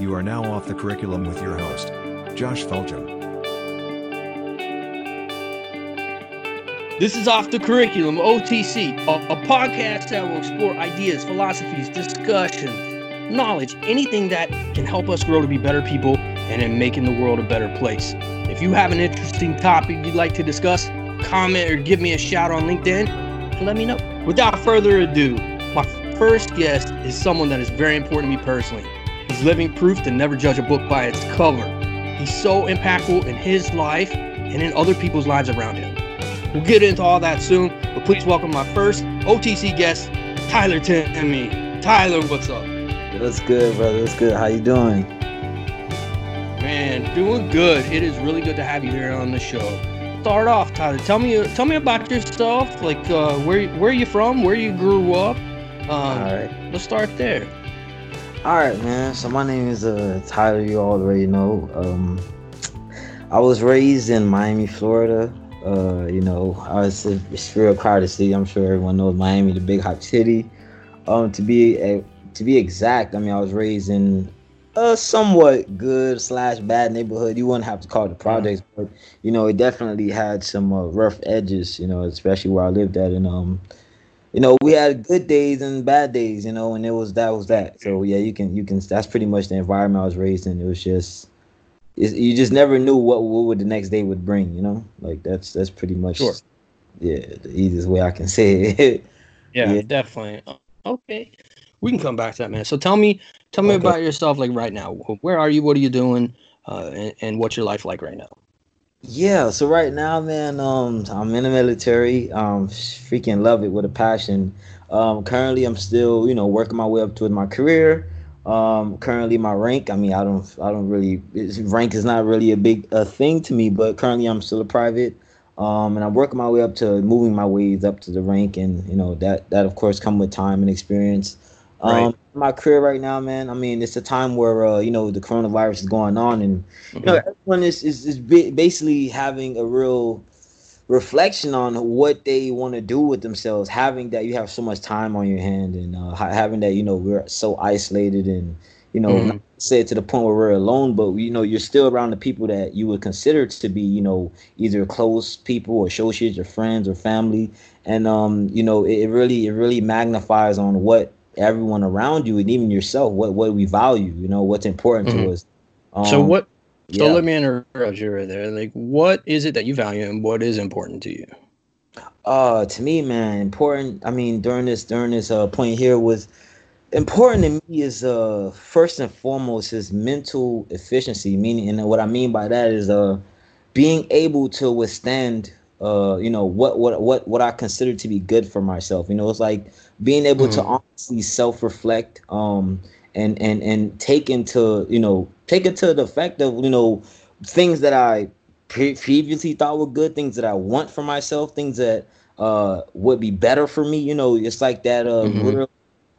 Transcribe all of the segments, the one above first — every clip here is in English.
You are now off the curriculum with your host, Josh Felgham. This is Off the Curriculum, OTC, a, a podcast that will explore ideas, philosophies, discussions, knowledge, anything that can help us grow to be better people and in making the world a better place. If you have an interesting topic you'd like to discuss, comment or give me a shout on LinkedIn and let me know. Without further ado, my first guest is someone that is very important to me personally. Living proof to never judge a book by its cover. He's so impactful in his life and in other people's lives around him. We'll get into all that soon, but please welcome my first OTC guest, Tyler Timmy. Tyler, what's up? What's good, brother? What's good? How you doing? Man, doing good. It is really good to have you here on the show. Start off, Tyler. Tell me, tell me about yourself. Like, uh, where where are you from? Where you grew up? Um, all right. Let's start there. All right, man. So my name is uh, Tyler. You already know. Um, I was raised in Miami, Florida. Uh, you know, I was it's real crowded city. I'm sure everyone knows Miami, the big hot city. Um, to be a, to be exact, I mean, I was raised in a somewhat good slash bad neighborhood. You wouldn't have to call it the projects, but you know, it definitely had some uh, rough edges. You know, especially where I lived at, and um, you know, we had good days and bad days. You know, and it was that was that. So yeah, you can you can. That's pretty much the environment I was raised in. It was just you just never knew what what would the next day would bring. You know, like that's that's pretty much sure. yeah the easiest way I can say it. yeah, yeah, definitely. Okay, we can come back to that, man. So tell me, tell me okay. about yourself, like right now. Where are you? What are you doing? Uh, and, and what's your life like right now? Yeah, so right now, man, um, I'm in the military. Um, freaking love it with a passion. Um, currently, I'm still, you know, working my way up towards my career. Um, currently my rank, I mean, I don't, I don't really, rank is not really a big a thing to me, but currently I'm still a private. Um, and I'm working my way up to moving my ways up to the rank, and you know that that of course come with time and experience. Um, right. My career right now, man. I mean, it's a time where uh, you know the coronavirus is going on, and you know mm-hmm. everyone is is, is basically having a real reflection on what they want to do with themselves having that you have so much time on your hand and uh, having that you know we're so isolated and you know mm-hmm. say to the point where we're alone but you know you're still around the people that you would consider to be you know either close people or associates or friends or family and um you know it, it really it really magnifies on what everyone around you and even yourself what what we value you know what's important mm-hmm. to us um, so what so yeah. let me interrupt you right there. Like, what is it that you value and what is important to you? Uh, to me, man, important. I mean, during this during this uh point here was important to me is uh first and foremost is mental efficiency. Meaning, and what I mean by that is uh being able to withstand uh you know what what what what I consider to be good for myself. You know, it's like being able mm-hmm. to honestly self reflect. Um and and and take into you know take into the fact of you know things that I pre- previously thought were good, things that I want for myself, things that uh would be better for me. You know, it's like that uh mm-hmm. real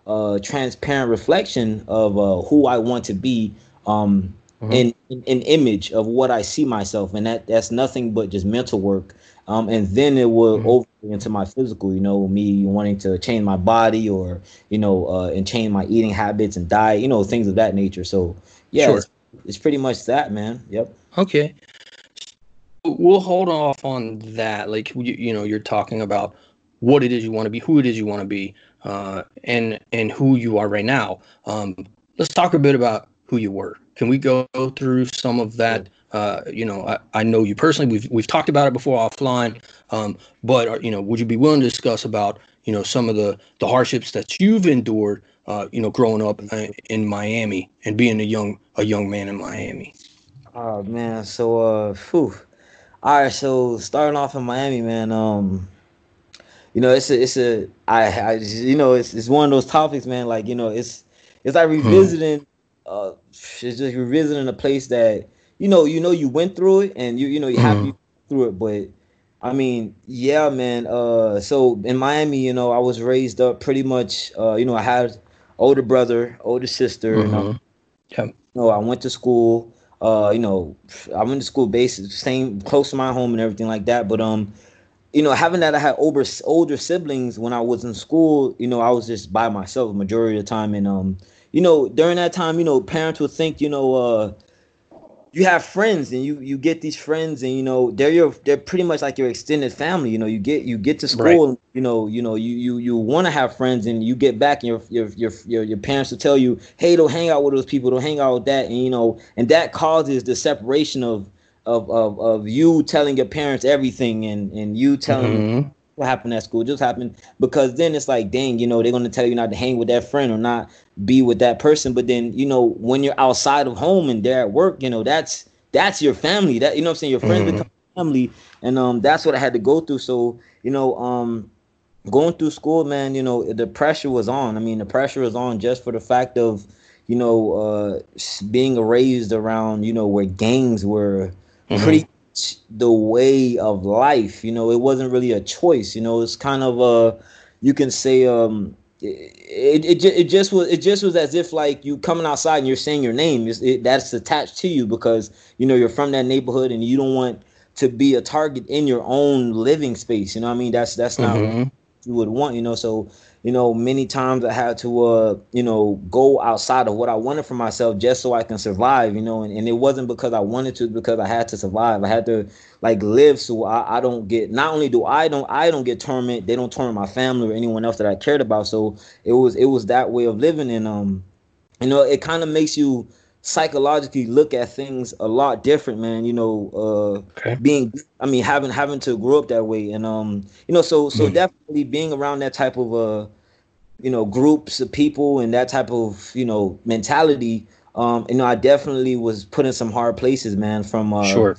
uh transparent reflection of uh who I want to be um mm-hmm. in, in an image of what I see myself, and that that's nothing but just mental work. Um, and then it will mm-hmm. over into my physical. You know, me wanting to change my body, or you know, uh, and change my eating habits and diet. You know, things of that nature. So yeah, sure. it's, it's pretty much that, man. Yep. Okay. We'll hold off on that. Like you, you know, you're talking about what it is you want to be, who it is you want to be, uh, and and who you are right now. Um, let's talk a bit about who you were. Can we go through some of that? Uh, you know, I, I know you personally. We've we've talked about it before offline. Um, but uh, you know, would you be willing to discuss about you know some of the the hardships that you've endured? Uh, you know, growing up in Miami and being a young a young man in Miami. Oh man, so uh, whew. all right. So starting off in Miami, man. Um, you know, it's a, it's a, I, I, you know, it's, it's one of those topics, man. Like, you know, it's, it's like hmm. revisiting, hmm. uh, it's just revisiting a place that you know, you know, you went through it, and you, you know, you mm. happy through it. But I mean, yeah, man. Uh, so in Miami, you know, I was raised up pretty much. Uh, you know, I had older brother, older sister. Mm-hmm. You know, yeah. You know, I went to school. Uh, you know, I went to school based same close to my home and everything like that. But um, you know, having that I had older older siblings when I was in school, you know, I was just by myself majority of the time, and um, you know, during that time, you know, parents would think, you know, uh, you have friends and you you get these friends and you know they're your they're pretty much like your extended family you know you get you get to school right. and, you know you know you you you want to have friends and you get back and your, your your your your parents will tell you hey don't hang out with those people don't hang out with that and you know and that causes the separation of of of, of you telling your parents everything and and you telling mm-hmm what happened at school. Just happened because then it's like dang you know they're to tell you not to hang with that friend or not be with that person. But then you know when you're outside of home and they're at work you know that's that's your family. That you know i'm saying? Your friends mm-hmm. become family. And um that's what i had to go through. So you know um going through school man you know the pressure was on. I mean the pressure was on just for the fact of you know uh being raised around you know where gangs were mm-hmm. pretty the way of life. You know, it wasn't really a choice. You know, it's kind of a you can say um it, it, it just was it just was as if like you coming outside and you're saying your name it, that's attached to you because you know you're from that neighborhood and you don't want to be a target in your own living space you know what i mean that's that's not mm-hmm. you would want you know so you know, many times I had to, uh, you know, go outside of what I wanted for myself just so I can survive, you know, and, and it wasn't because I wanted to, because I had to survive. I had to like live so I, I don't get, not only do I don't, I don't get torment, they don't torment my family or anyone else that I cared about. So it was, it was that way of living. And, um, you know, it kind of makes you, psychologically look at things a lot different man you know uh okay. being i mean having having to grow up that way and um you know so so mm. definitely being around that type of uh you know groups of people and that type of you know mentality um you know i definitely was put in some hard places man from uh sure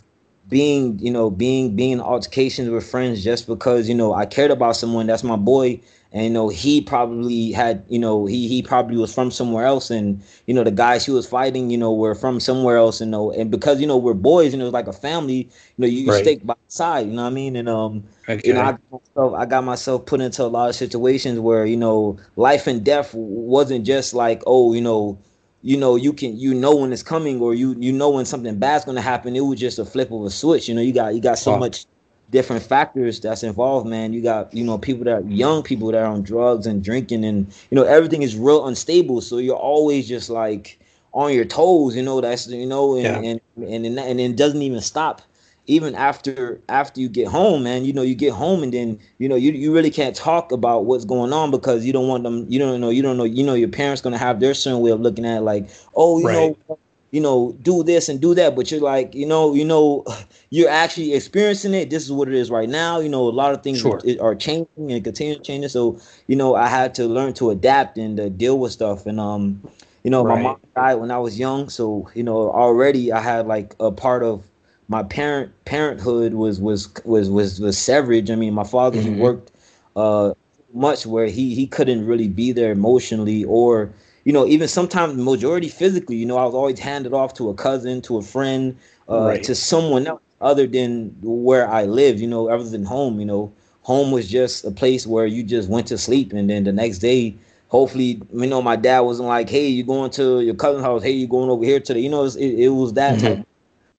being you know being being altercations with friends just because you know i cared about someone that's my boy and you know he probably had you know he he probably was from somewhere else and you know the guys he was fighting you know were from somewhere else and you know and because you know we're boys you know like a family you know you, you right. stick by side you know what i mean and um okay. you know I got, myself, I got myself put into a lot of situations where you know life and death wasn't just like oh you know you know you can you know when it's coming or you you know when something bad's going to happen it was just a flip of a switch you know you got you got so wow. much different factors that's involved, man. You got, you know, people that are young people that are on drugs and drinking and you know, everything is real unstable. So you're always just like on your toes, you know, that's you know, and yeah. and, and and and it doesn't even stop even after after you get home, man, you know, you get home and then you know you, you really can't talk about what's going on because you don't want them you don't know you don't know you know your parents gonna have their certain way of looking at it, like oh you right. know you know, do this and do that, but you're like, you know, you know, you're actually experiencing it. This is what it is right now. You know, a lot of things sure. are, are, changing and continue changing. So, you know, I had to learn to adapt and uh, deal with stuff. And um, you know, right. my mom died when I was young, so you know, already I had like a part of my parent parenthood was was was was was severage. I mean, my father mm-hmm. he worked uh much where he he couldn't really be there emotionally or you know, even sometimes majority physically, you know, I was always handed off to a cousin, to a friend, uh, right. to someone else other than where I live, you know, other than home, you know. Home was just a place where you just went to sleep and then the next day, hopefully, you know, my dad wasn't like, hey, you going to your cousin's house, hey, you going over here today. you know, it, it was that mm-hmm. type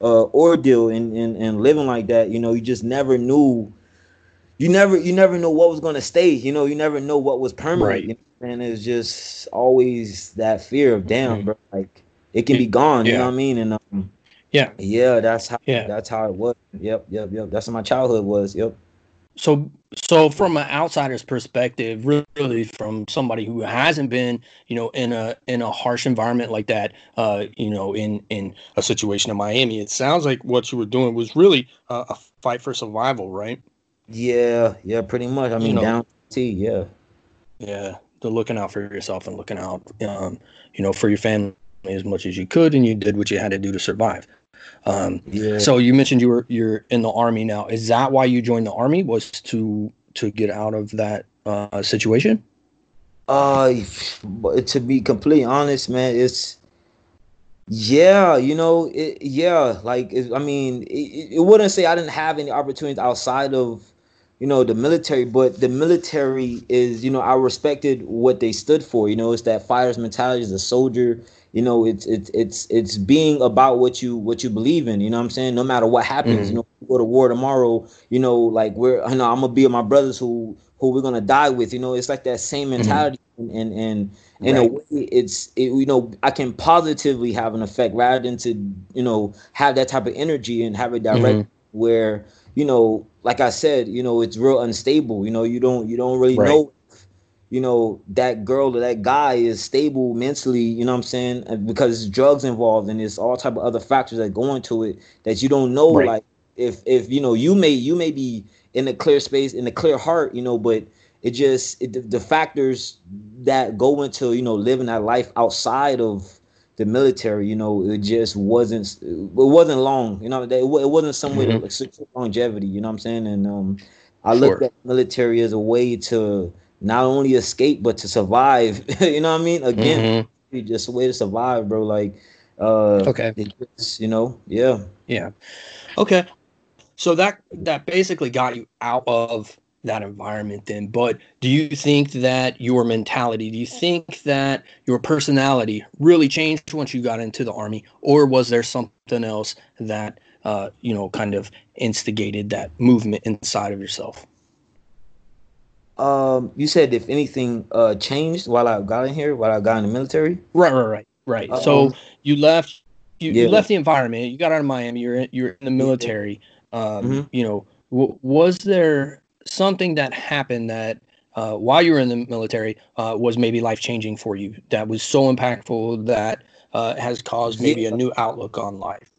uh, ordeal and, and, and living like that, you know, you just never knew you never you never know what was gonna stay. You know, you never know what was permanent. Right. You know? And it's just always that fear of damn, mm-hmm. bro. Like it can be gone. Yeah. You know what I mean? And um, yeah, yeah, that's how. Yeah, that's how it was. Yep, yep, yep. That's what my childhood was. Yep. So, so from an outsider's perspective, really from somebody who hasn't been, you know, in a in a harsh environment like that, uh, you know, in in a situation in Miami, it sounds like what you were doing was really a, a fight for survival, right? Yeah, yeah, pretty much. I mean, you know, down T, yeah. Yeah, looking out for yourself and looking out, um, you know, for your family as much as you could, and you did what you had to do to survive. Um, yeah. So you mentioned you were you're in the army now. Is that why you joined the army? Was to to get out of that uh, situation? Uh, to be completely honest, man, it's yeah, you know, it, yeah, like it, I mean, it, it wouldn't say I didn't have any opportunities outside of you know the military but the military is you know i respected what they stood for you know it's that fighter's mentality as a soldier you know it's it's it's it's being about what you what you believe in you know what i'm saying no matter what happens Mhm. you know go to war tomorrow you know like we're you know i'm gonna be with my brothers who who we're gonna die with you know it's like that same mentality and and and in a way it's it, you know i can positively have an effect rather than to you know have that type of energy and have it direct Mhm. where you know like i said you know it's real unstable you know you don't you don't really Right. know you know that girl or that guy is stable mentally you know what i'm saying because drugs involved and it's all type of other factors that go into it that you don't know Right. like if if you know you may you may be in a clear space in a clear heart you know but it just it, the factors that go into you know living that life outside of the military you know it just wasn't it wasn't long you know it, wasn't some way to Mhm. like, longevity you know what i'm saying and um i look Sure. at military as a way to not only escape but to survive you know what i mean again Mhm. just a way to survive bro like uh Okay. just, you know yeah Yeah. Okay. So that that basically got you out of that environment then. But do you think that your mentality, do you think that your personality really changed once you got into the army, or was there something else that uh, you know kind of instigated that movement inside of yourself? um you said if anything uh changed while i got in here while i got in the military Right, right, right, right. so Um, you left you, you left the environment you got out of miami you're in, you're in the military um, Mhm. you know w- was there something that happened that uh, while you were in the military uh, was maybe life changing for you that was so impactful that uh, has caused maybe a new outlook on life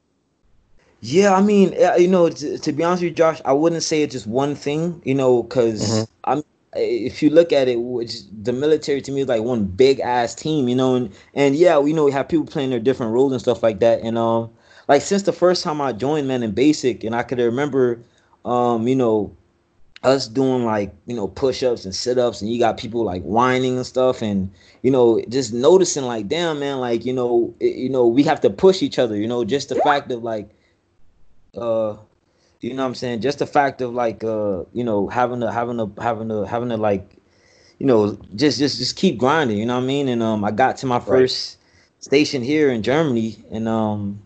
Yeah, I mean, uh, you know, to, to be honest with you, Josh, I wouldn't say it's just one thing, you know, because Mhm. I'm. If you look at it, which the military to me is like one big ass team, you know, and and yeah, you know, we have people playing their different roles and stuff like that, and um, like since the first time I joined, man, in basic, and I could remember, um, you know, us doing like you know push-ups and sit-ups, and you got people like whining and stuff, and you know, just noticing like, damn, man, like you know, it, you know, we have to push each other, you know, just the fact of like uh you know what I'm saying? Just the fact of like uh you know having to having to having to having to like you know just just just keep grinding you know what I mean? And um I got to my first station here in Germany and um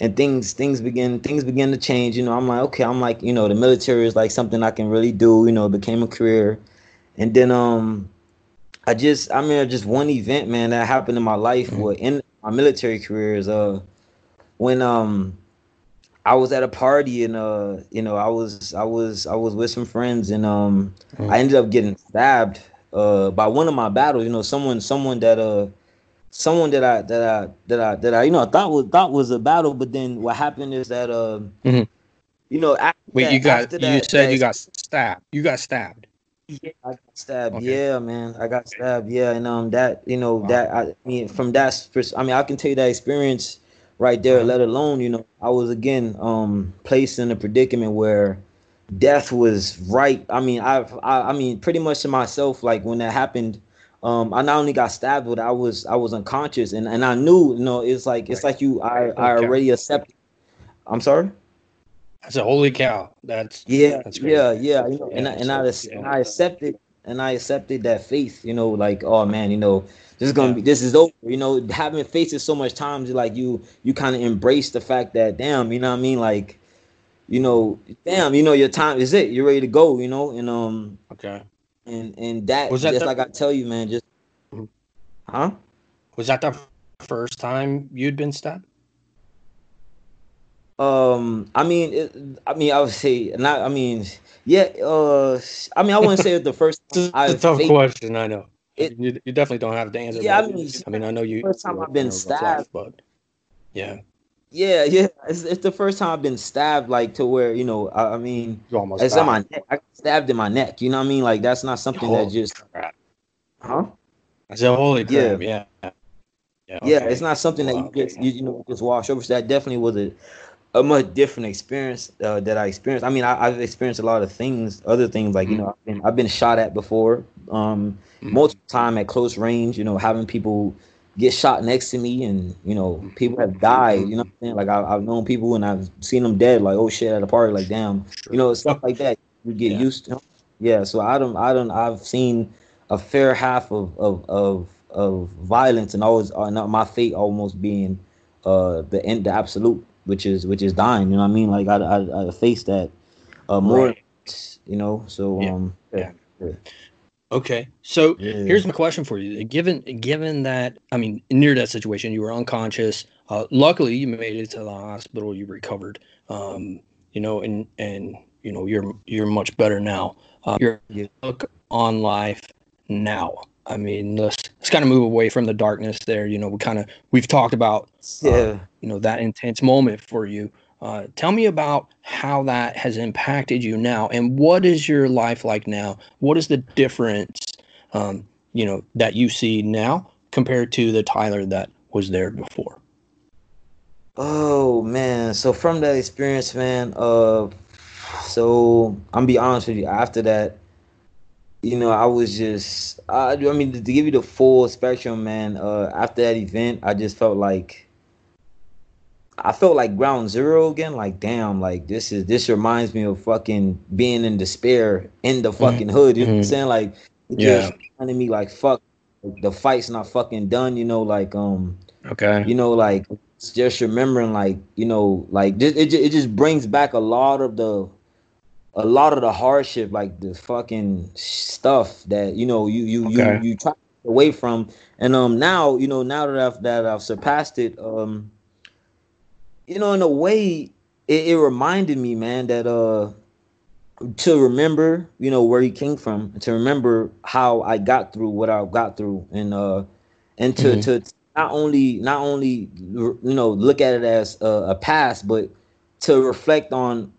and things things begin things begin to change you know I'm like okay I'm like you know the military is like something I can really do you know it became a career and then um I just I mean just one event man that happened in my life Mhm. what in my military career is uh when um I was at a party and uh you know I was I was I was with some friends and um Mhm. I ended up getting stabbed uh by one of my battles you know someone someone that uh someone that I that I that I that I you know thought was thought was a battle but then what happened is that uh Mhm. you know wait that, you got you said that you got stabbed you got stabbed yeah, I got stabbed. Okay. Yeah, man, I got stabbed. Yeah, and um, that you know Wow. that I mean from that, I mean I can tell you that experience right there. Uh-huh. Let alone you know I was again um placed in a predicament where death was right. I mean I've I, I mean pretty much to myself like when that happened. Um, I not only got stabbed, but I was I was unconscious, and, and I knew, you know, it's like it's like you I I already accepted. I'm sorry. That's a holy cow that's Yeah, That's yeah, yeah. You know, and I, Yeah, and I, and yeah. I accepted and I accepted that faith. You know, like oh man, you know, this is gonna be this is over. You know, having faced it so much times, like you you kind of embrace the fact that damn, you know what I mean, like. You know, damn, you know your time is it. You're ready to go. You know, and um, okay and and that, Was that just the- like I tell you, man, just, huh? was that the first time you'd been stabbed Um, I mean, it, I mean, I would say not. I mean, yeah. Uh, I mean, I wouldn't say it's the first. Is time a tough faced- question. I know. It- you, you definitely don't have to answer. Yeah, I mean, I mean, I know you. first time I've been stabbed. but yeah, Yeah, yeah. It's, it's the first time I've been stabbed, like to where you know. I, I mean, you almost. it's in my neck. I stabbed in my neck. You know what I mean? Like that's not something that just, crap. huh? I said, holy Yeah. crap. Yeah. Yeah. Yeah, okay. it's not something that you just you, you know just wash over. So that definitely was a a much different experience uh, that I experienced. I mean, I, I've experienced a lot of things, other things like you know, I've been I've been shot at before, um, Mhm. multiple time at close range. You know, having people get shot next to me, and you know, people have died. You know, what I'm saying like I, I've known people and I've seen them dead. Like oh shit, at a party, like damn, you know, stuff like that. you get Yeah. used to. Yeah, so I don't, I don't, I've seen a fair half of of of, of violence, and always uh, my fate almost being uh the end, the absolute, which is which is dying. You know what I mean? Like I I, I faced that uh more, Right. you know. So Yeah, um, yeah. Okay. So Yeah. here's my question for you. Given given that I mean near that situation, you were unconscious. Uh, luckily, you made it to the hospital. You recovered. Um, you know, and and you know you're you're much better now. Uh, your Yeah. look on life now. I mean, let's let's kind of move away from the darkness there. You know, we kind of we've talked about yeah. you know that intense moment for you uh, tell me about how that has impacted you now and what is your life like now? What is the difference um, you know that you see now compared to the tyler that was there before? Oh man, so from that experience, man, uh so I'm be honest with you, after that, you know, I was just I I mean to give you the full spectrum, man, uh after that event, I just felt like I felt like ground zero again, like damn, like this is this reminds me of fucking being in despair in the fucking hood. You know what I'm Mhm. saying? Like it Yeah. just reminded me like fuck the fight's not fucking done, you know, like um okay you know like it's just remembering like you know like it, it, it just brings back a lot of the a lot of the hardship like the fucking stuff that you know you you Okay. you you try to get away from and um now you know now that I've that I've surpassed it um you know in a way it, it reminded me man that uh to remember you know where he came from to remember how I got through what I got through and uh and to Mhm. to not only not only you know look at it as a, a past but to reflect on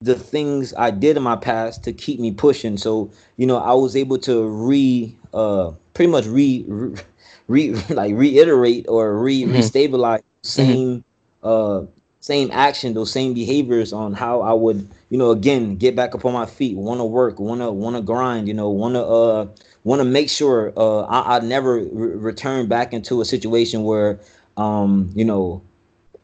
the things I did in my past to keep me pushing so you know I was able to re uh pretty much re, re, re like reiterate or re Mhm. restabilize same uh same action those same behaviors on how I would you know again get back up on my feet want to work want to want to grind you know want to uh want to make sure uh I, I never re- return back into a situation where um you know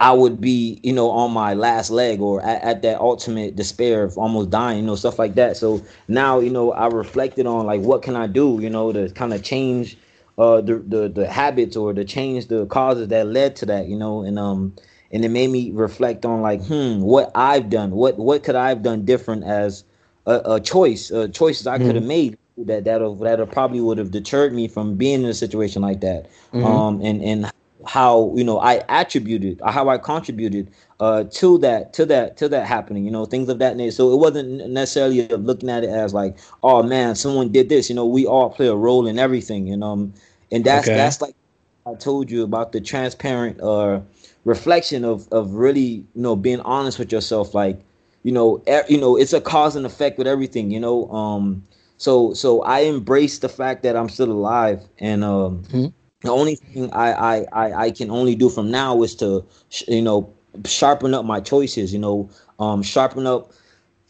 I would be, you know, on my last leg or at, at that ultimate despair of almost dying, you know, stuff like that. So now, you know, I reflected on like what can I do, you know, to kind of change uh the, the the habits or to change the causes that led to that, you know, and um and it made me reflect on like, hmm, what I've done, what what could I have done different as a, a choice, uh, choices I could have made that that that probably would have deterred me from being in a situation like that Mhm. um and and how you know I attributed how I contributed uh to that to that to that happening you know things of that nature so it wasn't necessarily looking at it as like oh man someone did this you know we all play a role in everything and um and that's Okay. that's like I told you about the transparent uh reflection of of really you know being honest with yourself like you know e- you know it's a cause and effect with everything you know um so so I embrace the fact that I'm still alive and um Mhm. the only thing I, I I I can only do from now is to sh- you know sharpen up my choices you know um sharpen up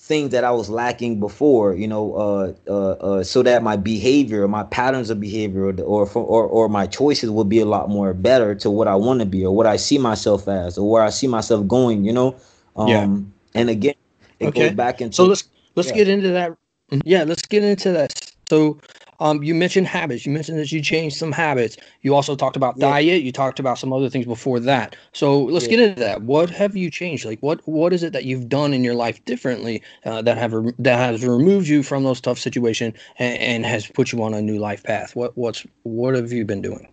things that I was lacking before you know uh uh, uh so that my behavior my patterns of behavior or or, or my choices will be a lot more better to what I want to be or what I see myself as or where I see myself going you know um Yeah. and again it Okay. goes back into So let's let's Yeah. get into that. Yeah, let's get into that. So, um, you mentioned habits. You mentioned that you changed some habits. You also talked about Yeah. diet. You talked about some other things before that. So let's Yeah. get into that. What have you changed? Like, what what is it that you've done in your life differently uh, that have that has removed you from those tough situations and, and has put you on a new life path? What what's what have you been doing?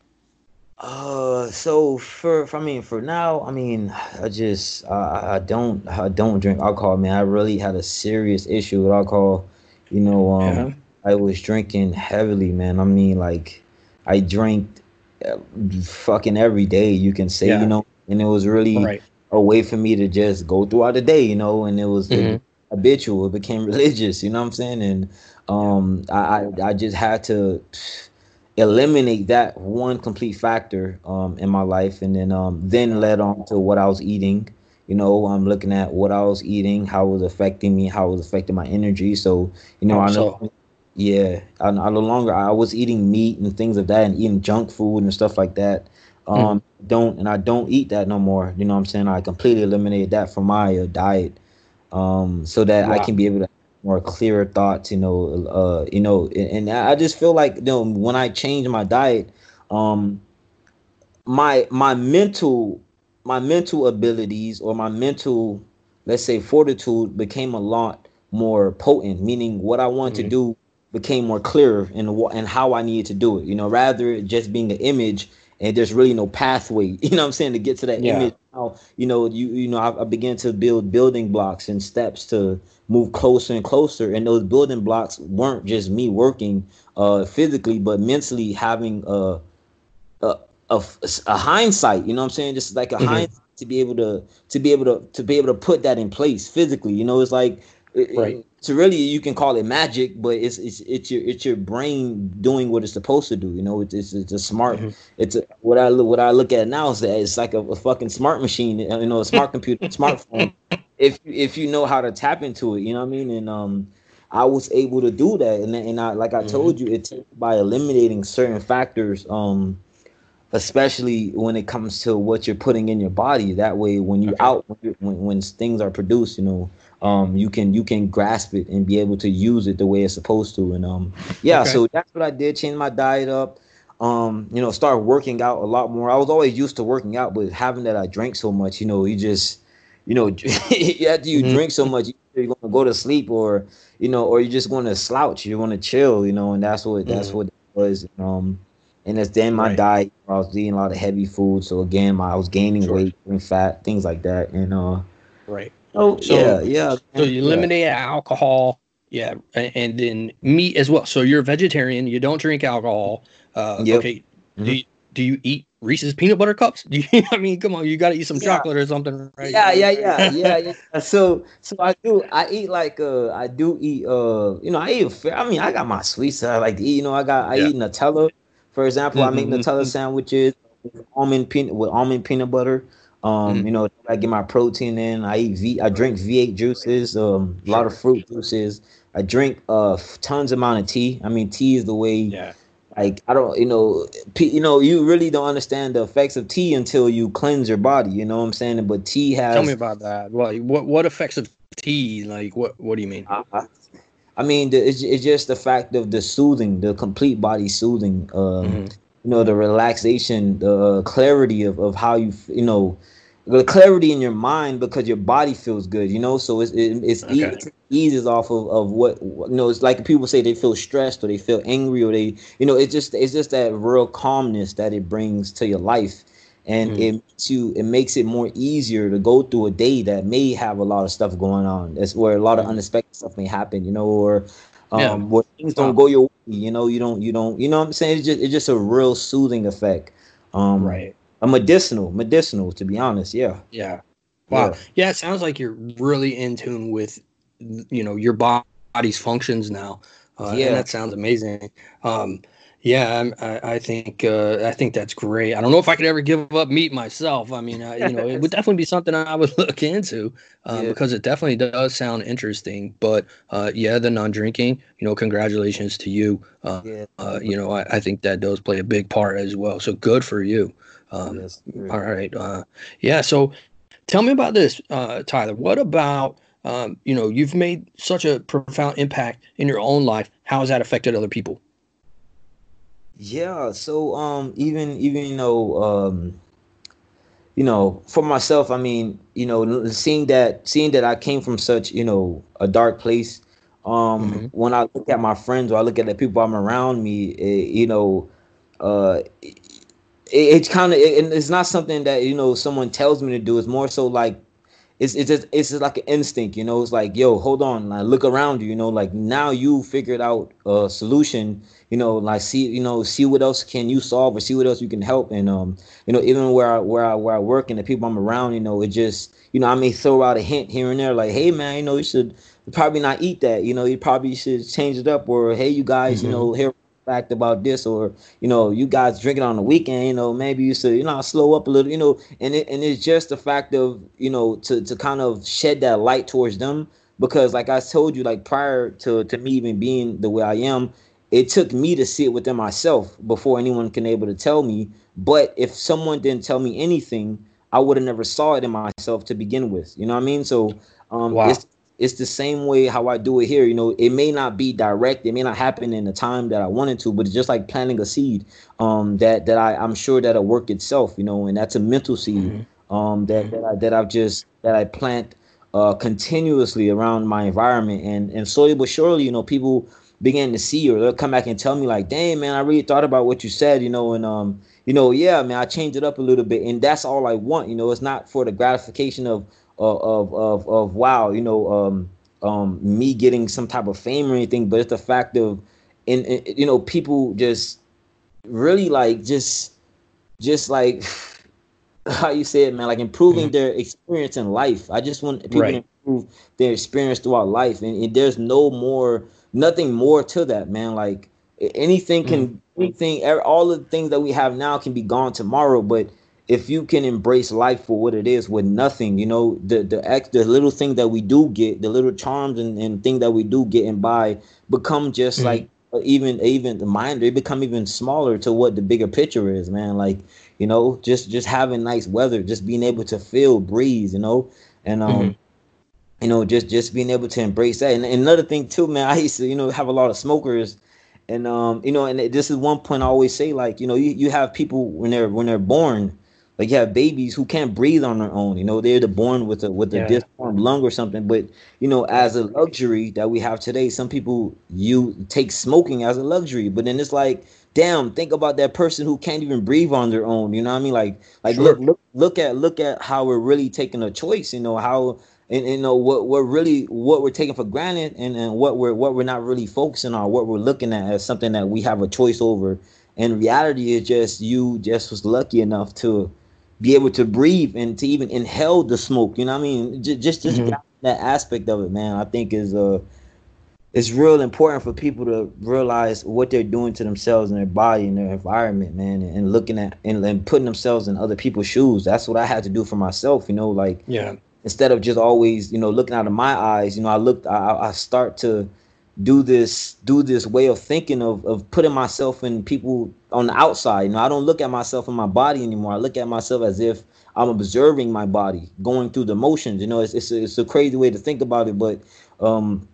Uh, so for, for I mean for now, I mean I just I, I don't I don't drink alcohol, man. I really had a serious issue with alcohol. You know, um, Yeah. I was drinking heavily, man. I mean, like I drank uh, fucking every day. You can say, Yeah. you know, and it was really Right. a way for me to just go throughout the day, you know, and it was it Mhm. habitual. It became religious, you know what I'm saying? And um, I, I just had to eliminate that one complete factor um in my life, and then um then led on to what I was eating. You know, I'm looking at what I was eating, how it was affecting me, how it was affecting my energy. So you know, Oh, I know. Yeah, I, I no longer I was eating meat and things of that, and eating junk food and stuff like that. Um, don't and I don't eat that no more. You know what I'm saying? I completely eliminated that from my uh, diet, um, so that I can be able to more clearer thoughts. You know, uh, you know, and, and I just feel like you know when I change my diet, um, my my mental my mental abilities or my mental let's say fortitude became a lot more potent meaning what i want mm-hmm. to do became more clear in what and how i needed to do it you know rather just being an image and there's really no pathway you know what i'm saying to get to that yeah. image. How you know you you know I, I began to build building blocks and steps to move closer and closer. And those building blocks weren't just me working uh physically but mentally having a a, a, a hindsight you know what i'm saying? Just like a mm-hmm. hindsight to be able to to be able to to be able to put that in place physically you know? It's like right so really you can call it magic but it's it's it's your it's your brain doing what it's supposed to do you know it's it's, it's a smart mm-hmm. it's a, what i look what i look at now is that it's like a, a fucking smart machine you know a smart computer smartphone if if you know how to tap into it you know what i mean and um I was able to do that, and and I like I told mm-hmm. you, it's by eliminating certain factors. Um, especially when it comes to what you're putting in your body. That way, when you're okay. out, when, when, when things are produced, you know, um, you can you can grasp it and be able to use it the way it's supposed to. And um, yeah, okay. so that's what I did. Change my diet up. Um, you know, start working out a lot more. I was always used to working out, but having that I drank so much, you know, you just, you know, after you mm-hmm. drink so much, you're gonna go to sleep, or you know, or you're just gonna slouch. You're gonna chill, you know, and that's what that's mm-hmm. what it was. Um, and it's then my right. diet. I was eating a lot of heavy food, so again, my, I was gaining sure. weight, gaining fat, things like that, and uh, right. Oh so, yeah, yeah. So you eliminate yeah. alcohol, yeah, and, and, then meat as well. So you're a vegetarian. You don't drink alcohol. Uh, yep. Okay. Mm-hmm. Do you, do you eat Reese's peanut butter cups? Do you? I mean, come on, you got to eat some yeah. chocolate or something, right? Yeah, yeah, yeah, yeah, yeah. So, so I do. I eat like uh, I do eat uh, you know, I eat. Fair, I mean, I got my sweets I like to eat. You know, I got I yeah. eat Nutella. For example, mm-hmm. I make mm-hmm, Nutella mm-hmm. sandwiches with almond peanut with almond peanut butter. Um, mm-hmm. you know, I get my protein in. I eat V. I drink V8 juices. Um, a lot of fruit juices. I drink uh tons amount of tea. I mean, tea is the way. Yeah. Like I don't, you know, p- you know, you really don't understand the effects of tea until you cleanse your body. You know what I'm saying? But tea has. Tell me about that. What what what effects of tea? Like what what do you mean? I, I, I mean, the, it's, it's just the fact of the soothing, the complete body soothing. Um, mm-hmm. You know, the relaxation, the clarity of, of how you, you know, the clarity in your mind because your body feels good. You know, so it's it, it's okay. it eases off of, of what you know. It's like people say they feel stressed or they feel angry or they, you know, it's just it's just that real calmness that it brings to your life and mm. it makes you it makes it more easier to go through a day that may have a lot of stuff going on. That's where a lot of mm. unexpected stuff may happen, you know, or um, yeah. where things don't go your way, you know, you don't you don't you know what I'm saying? It's just it's just a real soothing effect. Um right. A medicinal, medicinal to be honest, yeah. Yeah. Wow. Yeah. yeah, it sounds like you're really in tune with you know your body's functions now. Uh, yeah, that sounds amazing. Um, yeah, I, I think uh, I think that's great. I don't know if I could ever give up meat myself. I mean, I, you know, it would definitely be something I would look into um, yeah. because it definitely does sound interesting. But uh, yeah, the non-drinking, you know, congratulations to you. Uh, yeah. Uh, you know, I, I, think that does play a big part as well. So good for you. Um, yes, all right. Uh, yeah. So tell me about this, uh, Tyler. What about um, you know, you've made such a profound impact in your own life. How has that affected other people? Yeah, so um even even you know um you know for myself I mean you know seeing that seeing that I came from such you know a dark place um mm-hmm. when I look at my friends or I look at the people I'm around me it, you know uh it, it's kind of it, it's not something that you know someone tells me to do it's more so like it's it's just it's just like an instinct, you know. It's like, yo, hold on, like look around you, you know, like now you figured out a solution, you know, like see, you know, see what else can you solve or see what else you can help. And um, you know, even where I where I where I work and the people I'm around, you know, it just, you know, I may throw out a hint here and there, like, hey man, you know, you should probably not eat that, you know, you probably should change it up, or hey, you guys, mm-hmm. you know, here fact about this or you know you guys drinking on the weekend you know maybe you should you know slow up a little you know and it, and it's just the fact of you know to to kind of shed that light towards them. Because like I told you like prior to to me even being the way I am it took me to see it within myself before anyone can able to tell me. But if someone didn't tell me anything I would have never saw it in myself to begin with. You know what I mean? So um wow. it's it's the same way how I do it here. You know, it may not be direct, it may not happen in the time that I wanted to, but it's just like planting a seed um, that that I I'm sure that'll work itself. You know, and that's a mental seed mm-hmm. um, that that I, that I've just that I plant uh, continuously around my environment, and and slowly but surely, you know, people begin to see or they'll come back and tell me like, "Damn, man, I really thought about what you said," you know, and um, you know, yeah, man, I changed it up a little bit, and that's all I want. You know, it's not for the gratification of of of of, wow, you know, um, um, me getting some type of fame or anything, but it's the fact of, and you know, people just really like just just like how you say it, man, like improving mm-hmm. their experience in life. I just want people right. to improve their experience throughout life, and, and, there's no more, nothing more to that, man. Like anything can, mm-hmm. anything, all the things that we have now can be gone tomorrow, but if you can embrace life for what it is with nothing, you know, the the act the little thing that we do get, the little charms and, and thing that we do get and buy become just mm-hmm. like even even the mind they become even smaller to what the bigger picture is, man. Like, you know, just just having nice weather, just being able to feel breeze, you know, and um mm-hmm. you know, just just being able to embrace that. And, and another thing too, man, I used to, you know, have a lot of smokers and um, you know, and this is one point I always say, like, you know, you, you have people when they're when they're born, like you have babies who can't breathe on their own. You know, they're born with a with a yeah. disformed lung or something. But you know, as a luxury that we have today, some people you take smoking as a luxury. But then it's like, damn, think about that person who can't even breathe on their own. You know what I mean? Like, like sure. look, look, look at look at how we're really taking a choice. You know how. And, and you know what we're really what we're taking for granted and, and what we're what we're not really focusing on what we're looking at as something that we have a choice over and reality is just you just was lucky enough to be able to breathe and to even inhale the smoke. You know what I mean? Just just, just mm-hmm. that aspect of it, man. I think is uh it's real important for people to realize what they're doing to themselves and their body and their environment, man, and, and looking at and, and putting themselves in other people's shoes. That's what I had to do for myself, you know, like yeah. Instead of just always, you know, looking out of my eyes, you know, I looked, I, I start to do this do this way of thinking of of putting myself in people on the outside. You know, I don't look at myself in my body anymore. I look at myself as if I'm observing my body, going through the motions. You know, it's it's a, it's a crazy way to think about it, but um,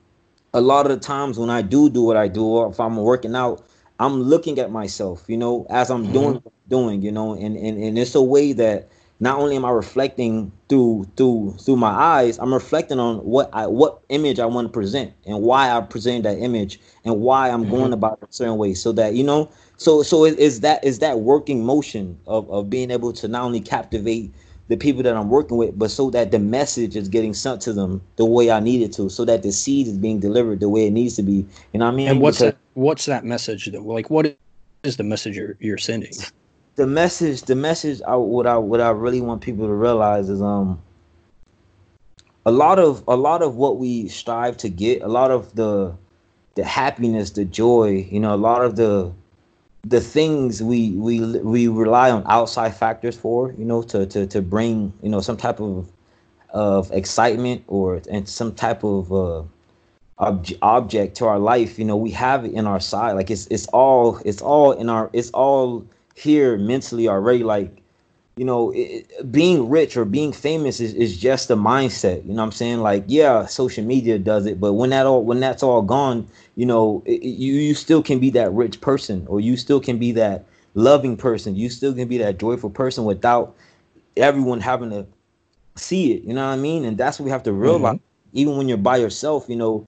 a lot of the times when I do do what I do, or if I'm working out, I'm looking at myself. You know, as I'm mm-hmm. doing doing. You know, and and and it's a way that not only am I reflecting through through through my eyes, I'm reflecting on what I what image I want to present and why I present that image and why I'm mm-hmm. going about it a certain way. So that you know, so so is that is that working motion of of being able to not only captivate the people that I'm working with, but so that the message is getting sent to them the way I need it to, so that the seed is being delivered the way it needs to be. You know what I mean? And what's because, that? What's that message? That like what is the message you're, you're sending? The message the message I what I what I really want people to realize is um a lot of a lot of what we strive to get, a lot of the the happiness, the joy, you know, a lot of the the things we we we rely on outside factors for, you know, to to to bring, you know, some type of of excitement or and some type of uh ob- object to our life, you know, we have it in our side. Like it's it's all it's all in our it's all here mentally already like you know it, being rich or being famous is, is just a mindset you know what i'm saying? Like yeah social media does it but when that all when that's all gone you know it, you you still can be that rich person or you still can be that loving person. You still can be that joyful person without everyone having to see it you know what i mean? And that's what we have to realize. Mm-hmm. even when you're by yourself you know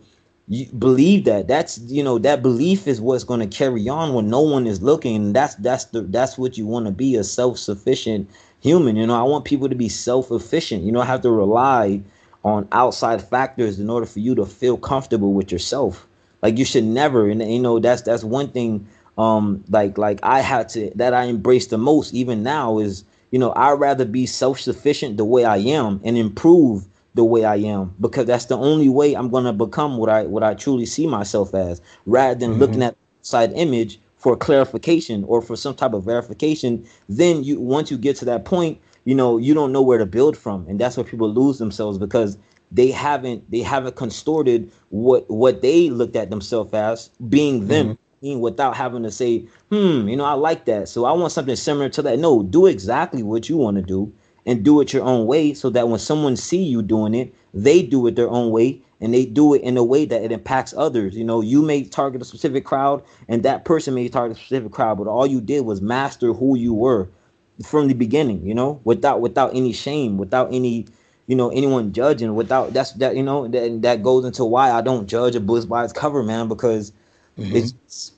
you believe that. That's you know that belief is what's going to carry on when no one is looking. That's that's the that's what you want to be a self-sufficient human. You know i want people to be self-efficient. You don't have to rely on outside factors in order for you to feel comfortable with yourself. Like you should never and you know that's that's one thing um like like i had to that i embrace the most even now is you know i'd rather be self-sufficient the way i am and improve the way I am because that's the only way I'm gonna become what I what I truly see myself as, rather than mm-hmm. looking at side image for clarification or for some type of verification. Then you once you get to that point, you know you don't know where to build from, and that's where people lose themselves because they haven't they haven't contorted what what they looked at themselves as being them. Mm-hmm. Without having to say, hmm, you know, I like that. So I want something similar to that. No, do exactly what you want to do and do it your own way so that when someone see you doing it they do it their own way and they do it in a way that it impacts others you know you may target a specific crowd and that person may target a specific crowd but all you did was master who you were from the beginning you know without without any shame without any you know anyone judging without that's that you know that that goes into why I don't judge a book by its cover man because mm-hmm. it's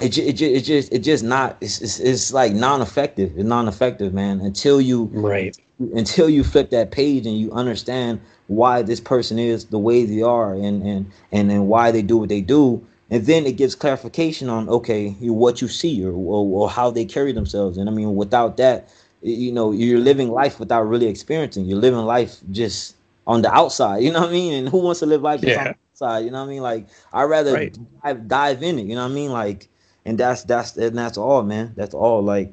it, it, it, just it just not it's, it's, it's like non-effective. It's non-effective man. Until you right. until you flip that page and you understand why this person is the way they are and and and, and why they do what they do and then it gives clarification on okay what you see or, or, or how they carry themselves. And i mean without that you know you're living life without really experiencing. You're living life just on the outside you know what i mean? And who wants to live life just yeah. on the outside you know what i mean? Like i'd rather right. dive, dive in it you know what i mean? Like and that's that's and that's all man. That's all like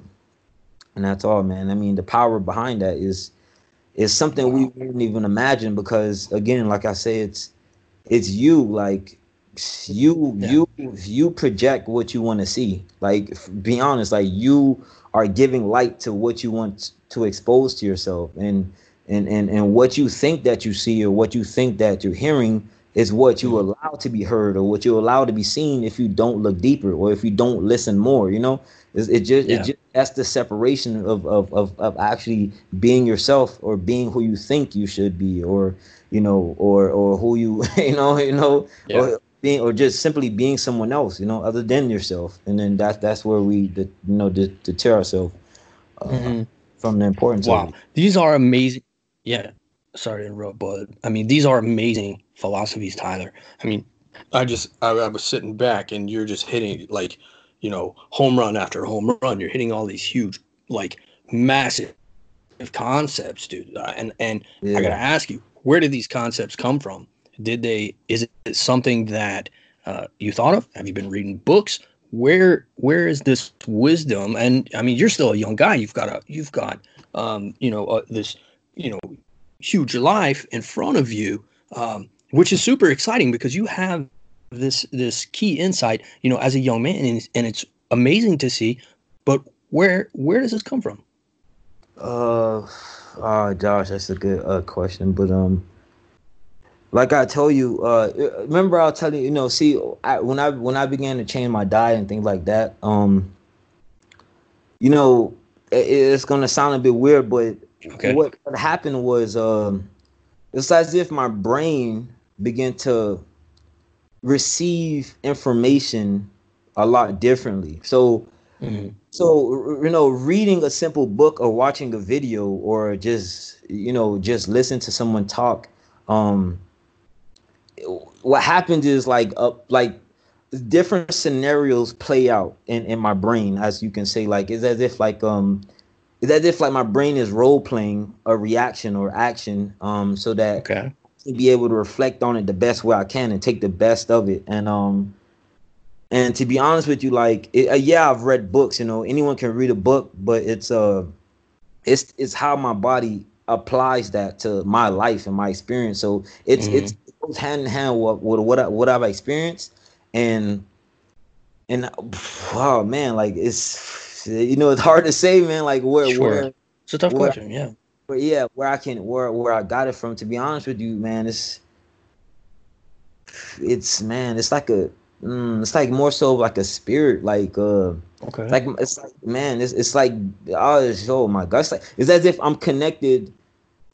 and that's all man. I mean the power behind that is is something we wouldn't even imagine because again like i say it's it's you like you yeah. you you project what you want to see. Like be honest like you are giving light to what you want to expose to yourself and and and, and what you think that you see or what you think that you're hearing is what you mm-hmm. allow to be heard or what you allow to be seen if you don't look deeper or if you don't listen more you know it's, it just yeah. it just that's the separation of, of of of actually being yourself or being who you think you should be or you know or or who you you know you know yeah. or being or just simply being someone else you know other than yourself and then that's that's where we you know deter ourselves uh, mm-hmm. from the importance of wow these are amazing yeah sorry to interrupt but i mean these are amazing philosophies, Tyler. I mean, I just I, I, was sitting back and you're just hitting like, you know, home run after home run. You're hitting all these huge, like massive concepts, dude. Uh, and and yeah. I gotta ask you, where did these concepts come from? Did they? Is it something that uh, you thought of? Have you been reading books? Where where is this wisdom? And I mean, you're still a young guy. You've got a you've got um, you know uh, this you know huge life in front of you. Um, which is super exciting because you have this this key insight, you know, as a young man, and, and it's amazing to see. But where where does this come from? Uh, oh, Josh, that's a good uh, question. But um, like I told you, uh, remember I'll tell you, you know, see, I, when I when I began to change my diet and things like that, um, you know, it, it's gonna sound a bit weird, but okay. what, what happened was, um, it's as if my brain begin to receive information a lot differently. So, mm-hmm. so you know, reading a simple book or watching a video or just you know just listen to someone talk. Um, what happens is like uh, like different scenarios play out in in my brain, as you can say. Like it's as if like um it's as if like my brain is role playing a reaction or action um so that okay be able to reflect on it the best way I can and take the best of it. And um, and to be honest with you, like it, uh, yeah, I've read books. You know, anyone can read a book, but it's uh, it's it's how my body applies that to my life and my experience. So it's mm-hmm. it's it goes hand in hand with what what I, what I've experienced, and and oh man, like it's you know it's hard to say, man. Like where sure. where it's a tough where, question, yeah but yeah, where I can where where I got it from. To be honest with you, man, it's it's man, it's like a mm, it's like more so like a spirit, like uh, okay, like it's like man, it's it's like oh, oh my gosh, like it's as if I'm connected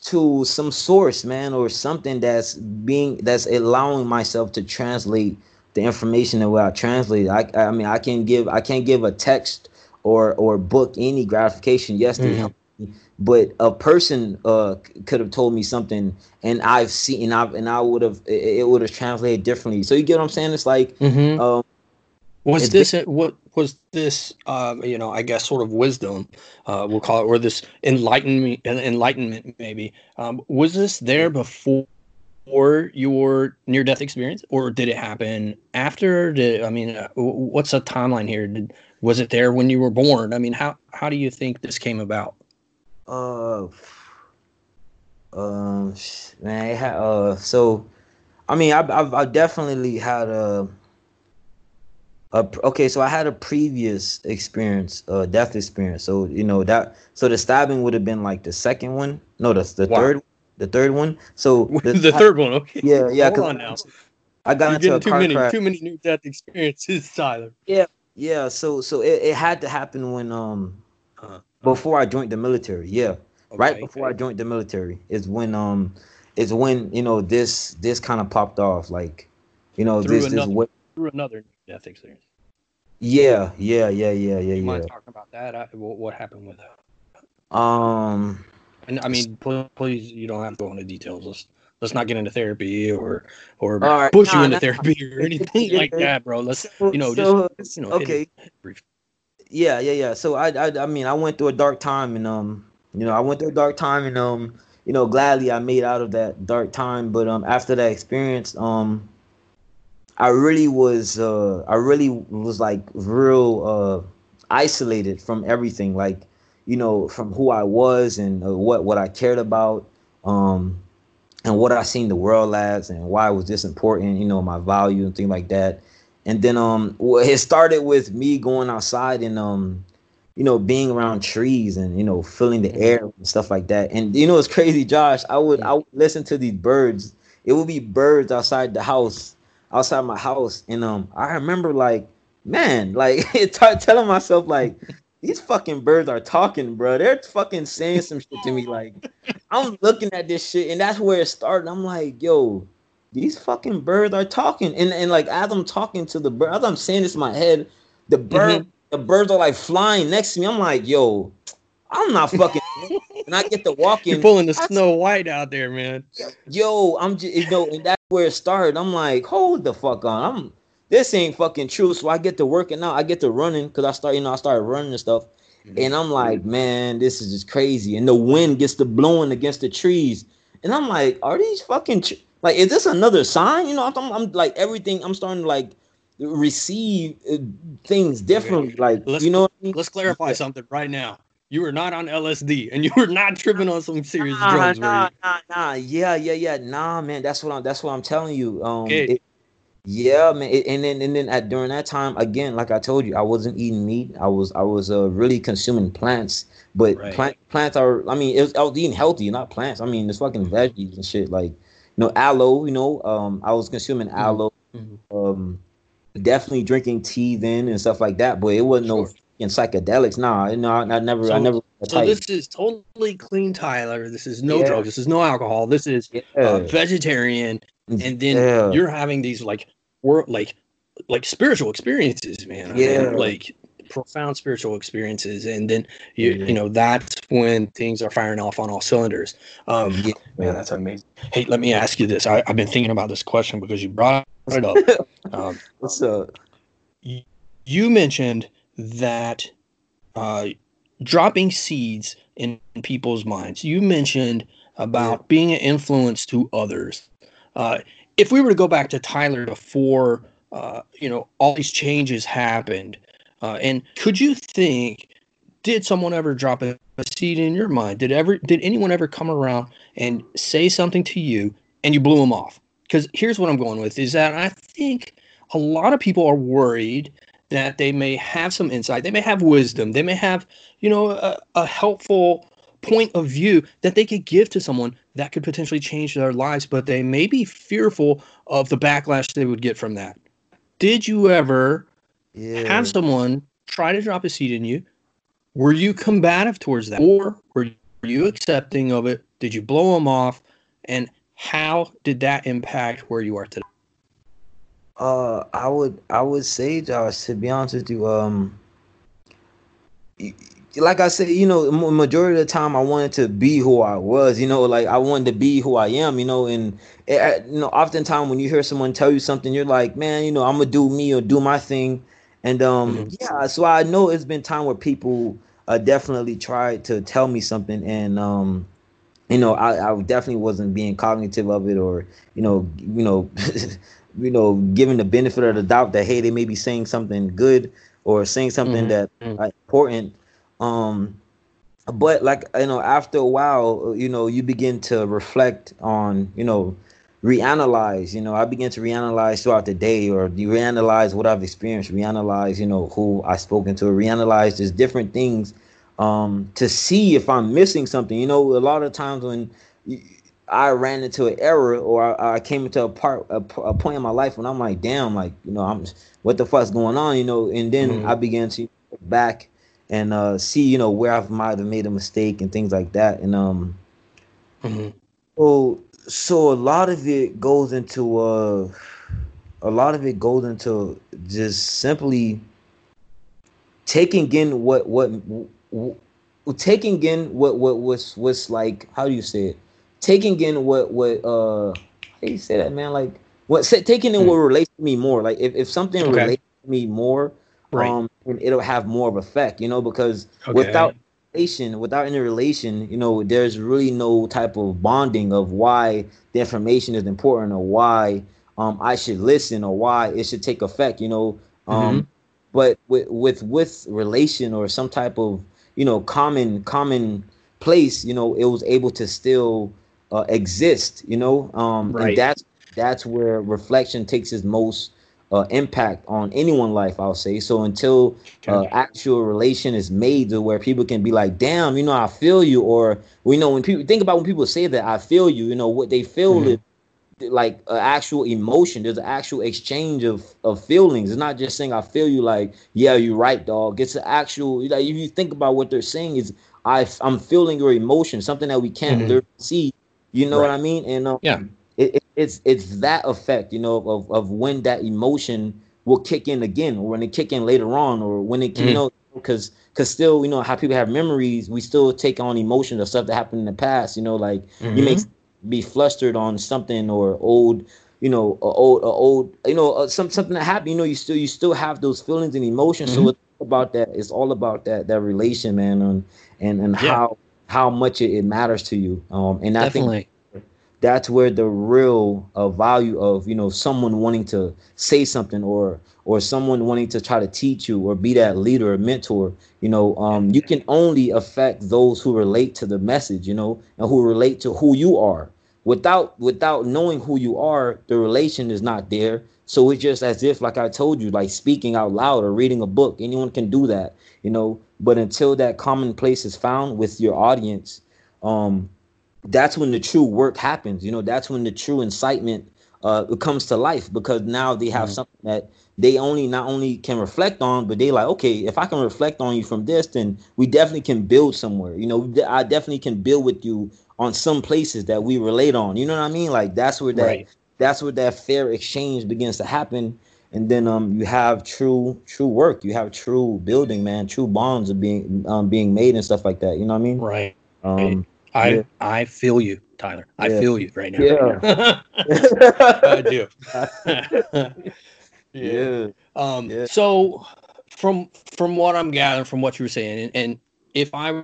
to some source, man, or something that's being that's allowing myself to translate the information the way I translate. I I mean, I can give I can't give a text or or book any gratification. Yes, mm but a person uh, could have told me something and I've seen and I and I would have it, would have translated differently. So you get what I'm saying? It's like mm-hmm. um, was this what was this uh, you know I guess sort of wisdom uh, we'll call it or this enlightenment enlightenment maybe um, was this there before your near death experience or did it happen after did I mean uh, what's the timeline here did was it there when you were born I mean how how do you think this came about uh, um, man, had, uh, so, I mean, I've, I've, I've definitely had a, Uh, okay, so I had a previous experience, uh, death experience. So you know that. So the stabbing would have been like the second one. No, that's the Wow. third. The third one. So The, third one, okay. Yeah, yeah. Hold 'cause on now. I got You're into a too car many, crash. too many near death experiences, Tyler. Yeah, yeah. so so it, it had to happen when um Uh-huh. Before I joined the military. Yeah, right Okay. before I joined the military is when um is when you know this this kind of popped off like you know Through this this another- what through another death experience. yeah yeah yeah yeah yeah You mind yeah talking about that? I, what, what happened with that? um And I mean, pl- please, you don't have to go into details. Let's let's not get into therapy or or right, push you into nah. therapy or anything like that, bro. Let's you know, so- just you know, okay brief. Yeah yeah yeah. So I, I I mean I went through a dark time and um you know I went through a dark time and um you know gladly I made out of that dark time. But um after that experience um I really was uh I really was like real uh isolated from everything. Like you know from who I was and uh, what what I cared about um and what I seen the world as and why was this important you know my value and things like that and then um well, it started with me going outside and um you know being around trees and you know feeling the air and stuff like that. And you know it's crazy Josh? I would I would listen to these birds. It would be birds outside the house outside my house. And um I remember like man like telling myself like these fucking birds are talking bro. They're fucking saying some shit to me like I'm looking at this shit. And that's where it started. I'm like yo these fucking birds are talking and, and like as I'm talking to the bird as I'm saying this in my head the mm-hmm. bird the birds are like flying next to me I'm like yo I'm not fucking and I get to walking You're pulling the I- Snow White out there, man. yo, I'm just you know, and that's where it started. I'm like, hold the fuck on. I'm this ain't fucking true. So I get to working out, I get to running because I start, you know, I started running and stuff. Mm-hmm. And I'm like, man, this is just crazy. And the wind gets to blowing against the trees. And I'm like, are these fucking like, is this another sign? You know, I'm, I'm like everything. I'm starting to like receive uh, things differently. Like, Let's- you know, what I mean? Let's clarify Yeah. something right now. You were not on LSD, and you were not tripping on some serious Nah, drugs. nah, nah, nah. Yeah, yeah, yeah. Nah, man. That's what I'm. That's what I'm telling you. Um, Okay. it- yeah, man. It- and then and then at during that time again, like I told you, I wasn't eating meat. I was I was uh, really consuming plants. But Right. plant plants are. I mean, it was, I was eating healthy, not plants. I mean, it's fucking veggies and shit. Like, know, aloe. You know, um, I was consuming Mhm. aloe. Mhm. Um, definitely drinking tea then and stuff like that. But it wasn't no in psychedelics. Nah, no, I, I never. I never. So this is totally clean, Tyler. This is no Yeah. drugs. This is no alcohol. This is yeah. uh, vegetarian, and then Yeah. you're having these like world like like spiritual experiences, man. I mean, Yeah. like profound spiritual experiences, and then you you know that's when things are firing off on all cylinders. Um, Yeah. man, that's amazing. Hey, let me ask you this. I, I've been thinking about this question because you brought it up. um, What's up? you mentioned that uh, dropping seeds in people's minds. You mentioned about being an influence to others. Uh, if we were to go back to Tyler before, uh, you know, all these changes happened, uh, and could you think, did someone ever drop a, a seed in your mind? Did ever, did anyone ever come around and say something to you, and you blew them off? Because here's what I'm going with: is that I think a lot of people are worried that they may have some insight, they may have wisdom, they may have, you know, a, a helpful point of view that they could give to someone that could potentially change their lives, but they may be fearful of the backlash they would get from that. Did you ever Yeah. have someone try to drop a seed in you? Were you combative towards that? Or were you accepting of it? Did you blow them off? And how did that impact where you are today? Uh, I would I would say, Josh, to be honest with you, um, like I said, you know, majority of the time I wanted to be who I was, you know, like I wanted to be who I am, you know, and you know, oftentimes when you hear someone tell you something, you're like, man, you know, I'm gonna do me or do my thing, and um, Mhm. yeah, so I know it's been time where people uh, definitely tried to tell me something, and um, you know, I, I definitely wasn't being cognitive of it, or you know, you know, you know, giving the benefit of the doubt that hey, they may be saying something good or saying something Mhm. that Mhm. uh, important. Um, but like you know, after a while, you know, you begin to reflect on you know reanalyze. You know, I begin to reanalyze throughout the day, or reanalyze what I've experienced, reanalyze, you know, who I've spoken to, reanalyze just different things um, to see if I'm missing something. You know, a lot of times when I ran into an error or I, I came into a part a, a, point in my life when I'm like, damn, like you know, I'm what the fuck's going on, you know, and then mm-hmm. I began to look back and uh, see, you know, where I might have made a mistake and things like that, and um, mm-hmm. so so a lot of it goes into uh, a lot of it goes into just simply taking in what what taking in what what was was like how do you say it taking in what what uh how do you say that man like what say, taking in what hmm. relates to me more like if, if something okay. relates to me more right. um and it'll have more of effect you know because okay. without relation without any relation you know there's really no type of bonding of why the information is important or why um i should listen or why it should take effect you know um mm-hmm. but with with with relation or some type of you know common common place you know it was able to still uh, exist you know um right. and that's that's where reflection takes its most uh, impact on anyone's life i'll say so until uh, actual relation is made to where people can be like damn you know i feel you or we know when people think about when people say that i feel you you know what they feel mm-hmm. is like an actual emotion. There's an actual exchange of of feelings. It's not just saying I feel you like, yeah, you're right, dog. It's an actual like if you think about what they're saying is I I'm feeling your emotion, something that we can't mm-hmm. see. You know right. what I mean? And um, yeah, it's it's that effect, you know, of of when that emotion will kick in again, or when it kick in later on, or when it mm-hmm. you know because because still you know how people have memories, we still take on emotions of stuff that happened in the past. You know, like mm-hmm. you may be flustered on something or old you know old old you know uh, some something that happened you know you still you still have those feelings and emotions mm-hmm. so it's about that it's all about that that relation man and and and yeah. how how much it, it, matters to you um and I Definitely. think that's where the real uh, value of you know someone wanting to say something or or someone wanting to try to teach you or be that leader or mentor you know um, you can only affect those who relate to the message you know and who relate to who you are. Without without knowing who you are the relation is not there. So it's just as if like i told you like speaking out loud or reading a book anyone can do that you know. But until that common place is found with your audience um that's when the true work happens you know that's when the true incitement uh comes to life because now they have mm-hmm. something that they only not only can reflect on, but they like, okay, if I can reflect on you from this, then we definitely can build somewhere. You know, I definitely can build with you on some places that we relate on. You know what I mean? Like that's where that right. that's where that fair exchange begins to happen. And then um you have true true work. You have true building, man. True bonds are being um being made and stuff like that. You know what I mean? Right. Um I yeah. I feel you, Tyler. I yeah. feel you right now. Yeah. I do. Yeah. Um, yeah. So from from what I'm gathering from what you were saying, and, and if I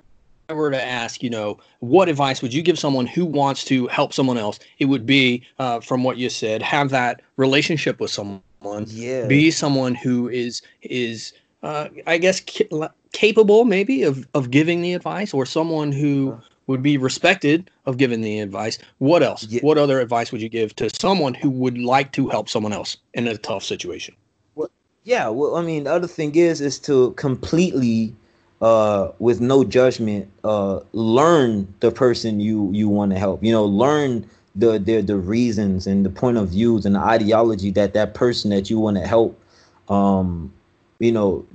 were to ask, you know, what advice would you give someone who wants to help someone else? It would be, uh, from what you said, have that relationship with someone. Yeah. Be someone who is is uh, I guess ca- capable maybe of of giving the advice, or someone who uh-huh would be respected of giving the advice. What else? Yeah. What other advice would you give to someone who would like to help someone else in a tough situation? Well, yeah. Well, I mean, the other thing is is to completely, uh, with no judgment, uh, learn the person you you want to help. You know, learn the the the reasons and the point of views and the ideology that that person that you want to help, um, you know,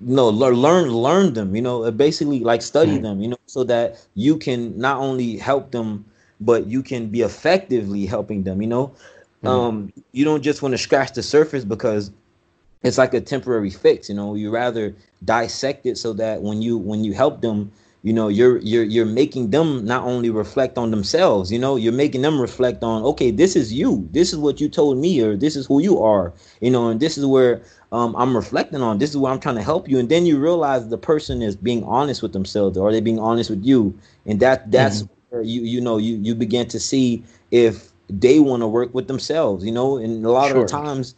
no learn learn them you know basically like study mm. them you know so that you can not only help them but you can be effectively helping them you know? Mm. um you don't just want to scratch the surface because it's like a temporary fix you know? You rather dissect it so that when you when you help them you know you're you're you're making them not only reflect on themselves you know? You're making them reflect on okay this is you. This is what you told me or this is who you are you know? And this is where um, i'm reflecting on this is where i'm trying to help you. And then you realize the person is being honest with themselves or they being honest with you. And that that's mm-hmm. where you you know you you begin to see if they want to work with themselves you know? And a lot sure. of the times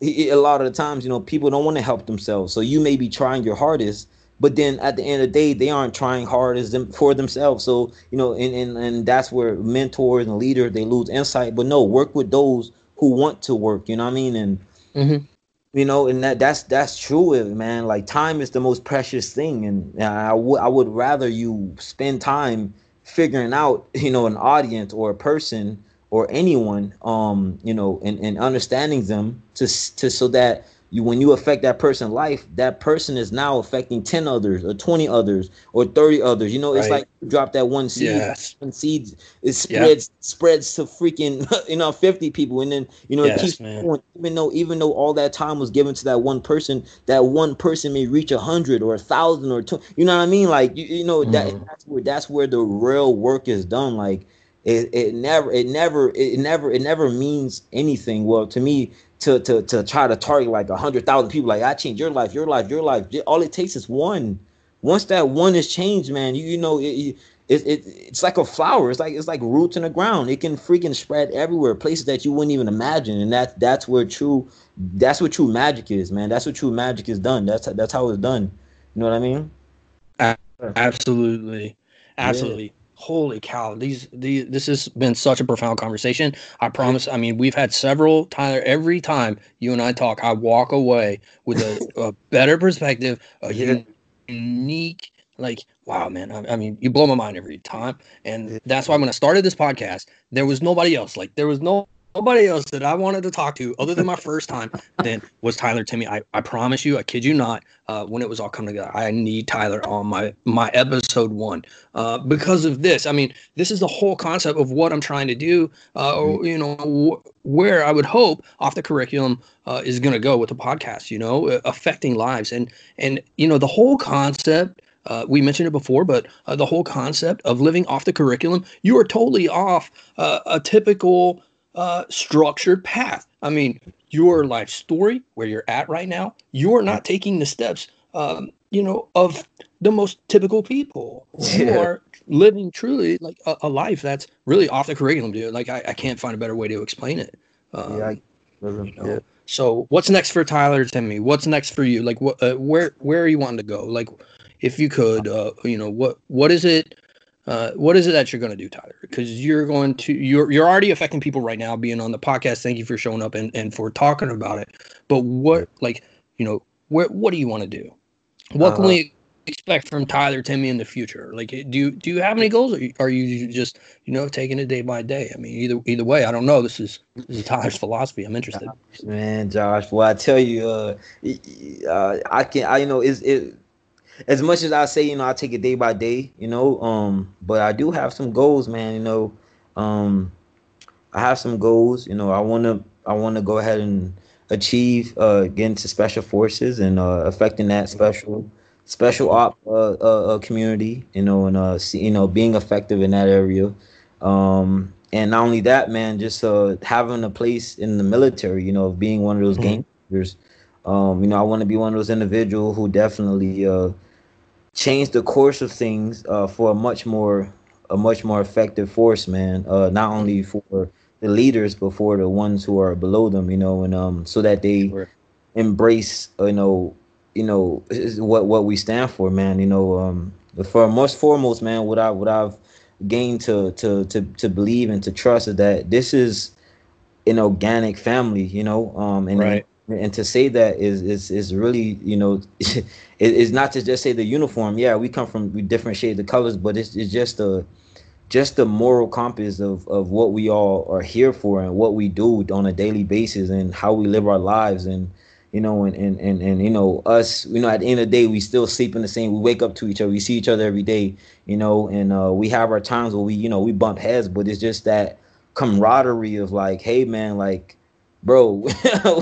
a lot of the times you know people don't want to help themselves. So you may be trying your hardest but then at the end of the day they aren't trying hard as them for themselves. So you know and and, and that's where mentors and leaders they lose insight. But no work with those who want to work you know what i mean? And Mhm. You know and that that's that's true man like time is the most precious thing and i would i would rather you spend time figuring out you know an audience or a person or anyone um you know and, and understanding them to to so that you when you affect that person's life that person is now affecting 10 others or 20 others or 30 others you know it's Right. like you drop that one seed Yes. one seed it Yeah. spreads spreads to freaking you know 50 people and then you know Yes, it keeps man. going even though even though all that time was given to that one person that one person may reach a hundred or a thousand or two you know what i mean like you, you know that Mhm. that's where that's where the real work is done like it, it never it never it never it never means anything well to me to to to try to target like a hundred thousand people like i changed your life your life your life. All it takes is one. Once that one is changed man you, you know it, it, it, it it's like a flower. It's like it's like roots in the ground. It can freaking spread everywhere places that you wouldn't even imagine. And that that's where true that's what true magic is man. That's what true magic is done. That's that's how it's done. You know what i mean? Absolutely. Absolutely. Holy cow. These these this has been such a profound conversation. I promise. I mean, we've had several Tyler every time you and I talk, I walk away with a, a better perspective, a Yeah. unique like wow man I, I mean you blow my mind every time and that's why when i started this podcast there was nobody else like there was no nobody else that i wanted to talk to other than my first time then was tyler timmy i, I promise you i kid you not uh, when it was all coming together i need tyler on my my episode one. Uh, because of this i mean this is the whole concept of what i'm trying to do uh, or you know wh- where i would hope off the curriculum uh, is going to go with the podcast you know uh, affecting lives. And and you know the whole concept uh, we mentioned it before, but uh, the whole concept of living off the curriculum, you are totally off uh, a typical uh, structured path. I mean, your life story, where you're at right now, you are not taking the steps, um, you know, of the most typical people. You Yeah. are living truly like a, a life that's really off the curriculum, dude. Like I, I can't find a better way to explain it. Um, yeah, I, you know. yeah. So what's next for Tyler Timmy? What's next for you? Like what uh, where where are you wanting to go? Like if you could uh you know what what is it uh what is it that you're going to do Tyler? Cuz you're going to you're you're already affecting people right now being on the podcast. Thank you for showing up and and for talking about it. But what like you know where what do you want to do? What can Uh, we expect from Tyler Timmy in the future? Like do you do you have any goals or are you just you know taking it day by day? I mean either either way, I don't know. This is this is Tyler's philosophy. I'm interested. Man, Josh, well, I tell you, uh, uh, I can, I you know, is it as much as I say, you know, I take it day by day, you know, um, but I do have some goals, man. You know, um, I have some goals. You know, I want to, I want to go ahead and achieve, uh, get into special forces and uh, affecting that special, special op uh, uh, uh, community. You know, and uh, see, you know, being effective in that area. Um, and not only that, man, just uh, having a place in the military, you know, being one of those Mhm. game. Um, you know, I want to be one of those individuals who definitely uh, change the course of things uh, for a much more, a much more effective force, man. Uh, not only for the leaders, but for the ones who are below them, you know, and um, so that they Sure. embrace, you know, you know, what what we stand for, man. You know, um, for most foremost, man, what I what I've gained to to to to believe and to trust is that this is an organic family, you know, um, and Right. And to say that is is is really, you know, it, it's not to just say the uniform. Yeah, we come from different shades of colors, but it's it's just a just the moral compass of of what we all are here for and what we do on a daily basis and how we live our lives and you know and and and, and you know us you know at the end of the day we still sleep in the same we wake up to each other we see each other every day you know and uh we have our times where we you know we bump heads but it's just that camaraderie of like hey man like bro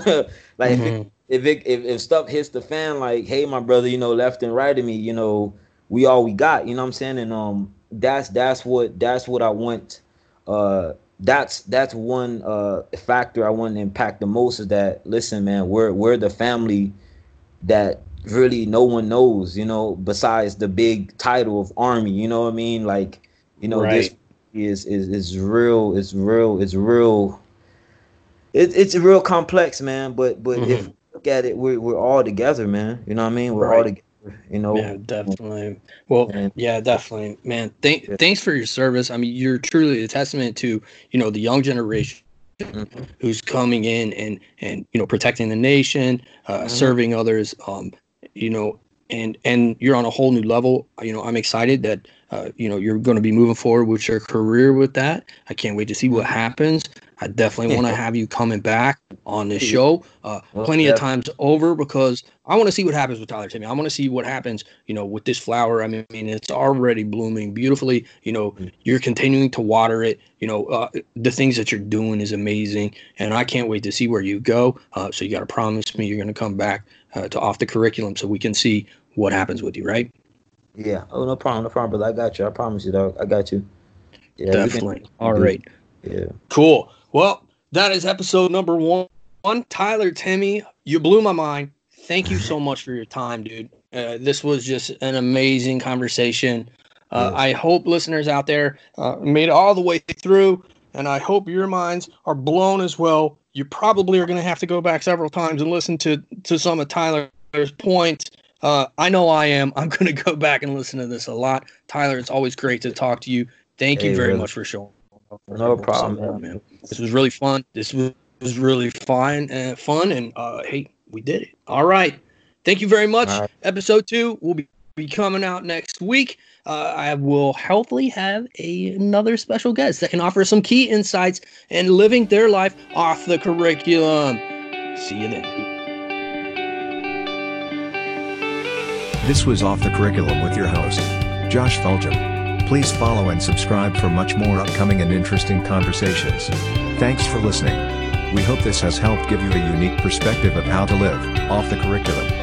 like if, it, if it if, if stuff hits the fan like hey my brother you know left and right of me you know we all we got you know what i'm saying? And um that's that's what that's what i want uh that's that's one uh factor i want to impact the most is that listen man we're we're the family that really no one knows you know besides the big title of army you know what i mean? Like you know this is is is real it's real it's real it, it's real complex man but but if Mhm. you look at it we're, we're all together man you know what i mean we're all together you know. Yeah, definitely. Well, And- yeah, definitely, man. Thank, Yeah. thanks for your service. I mean, you're truly a testament to you know the young generation Mhm. who's coming in and and you know protecting the nation, uh, Mhm. serving others. Um, you know, and and you're on a whole new level. You know, I'm excited that uh, you know you're going to be moving forward with your career with that. I can't wait to see what happens. I definitely want to have you coming back on this show uh, plenty of times over because I want to see what happens with Tyler Timmy. I want to see what happens, you know, with this flower. I mean, it's already blooming beautifully. You know, Mm. you're continuing to water it. You know, uh, the things that you're doing is amazing, and I can't wait to see where you go. Uh, so you got to promise me you're going to come back uh, to off the curriculum so we can see what happens with you, right? Yeah. Oh, no problem, no problem, brother. I got you. I promise you, dog. I got you. Yeah. we can- Definitely. All right. yeah. Cool. Well, that is episode number one. One, Tyler Timmy, you blew my mind. Thank you so much for your time, dude. Uh, this was just an amazing conversation. Uh, Yeah. I hope listeners out there uh, made it all the way through, and I hope your minds are blown as well. You probably are going to have to go back several times and listen to to some of Tyler's points. Uh, I know I am. I'm going to go back and listen to this a lot. Tyler, it's always great to talk to you. Thank you very brother. much for showing. up. No problem, man. This was really fun. This was, was really fun and fun. And uh, hey, we did it. All right. Thank you very much. Right. Episode two will be, be coming out next week. Uh, I will hopefully have a, another special guest that can offer some key insights and living their life off the curriculum. See you then. This was Off the Curriculum with your host, Josh Feldham. Please follow and subscribe for much more upcoming and interesting conversations. Thanks for listening. We hope this has helped give you a unique perspective of how to live off the curriculum.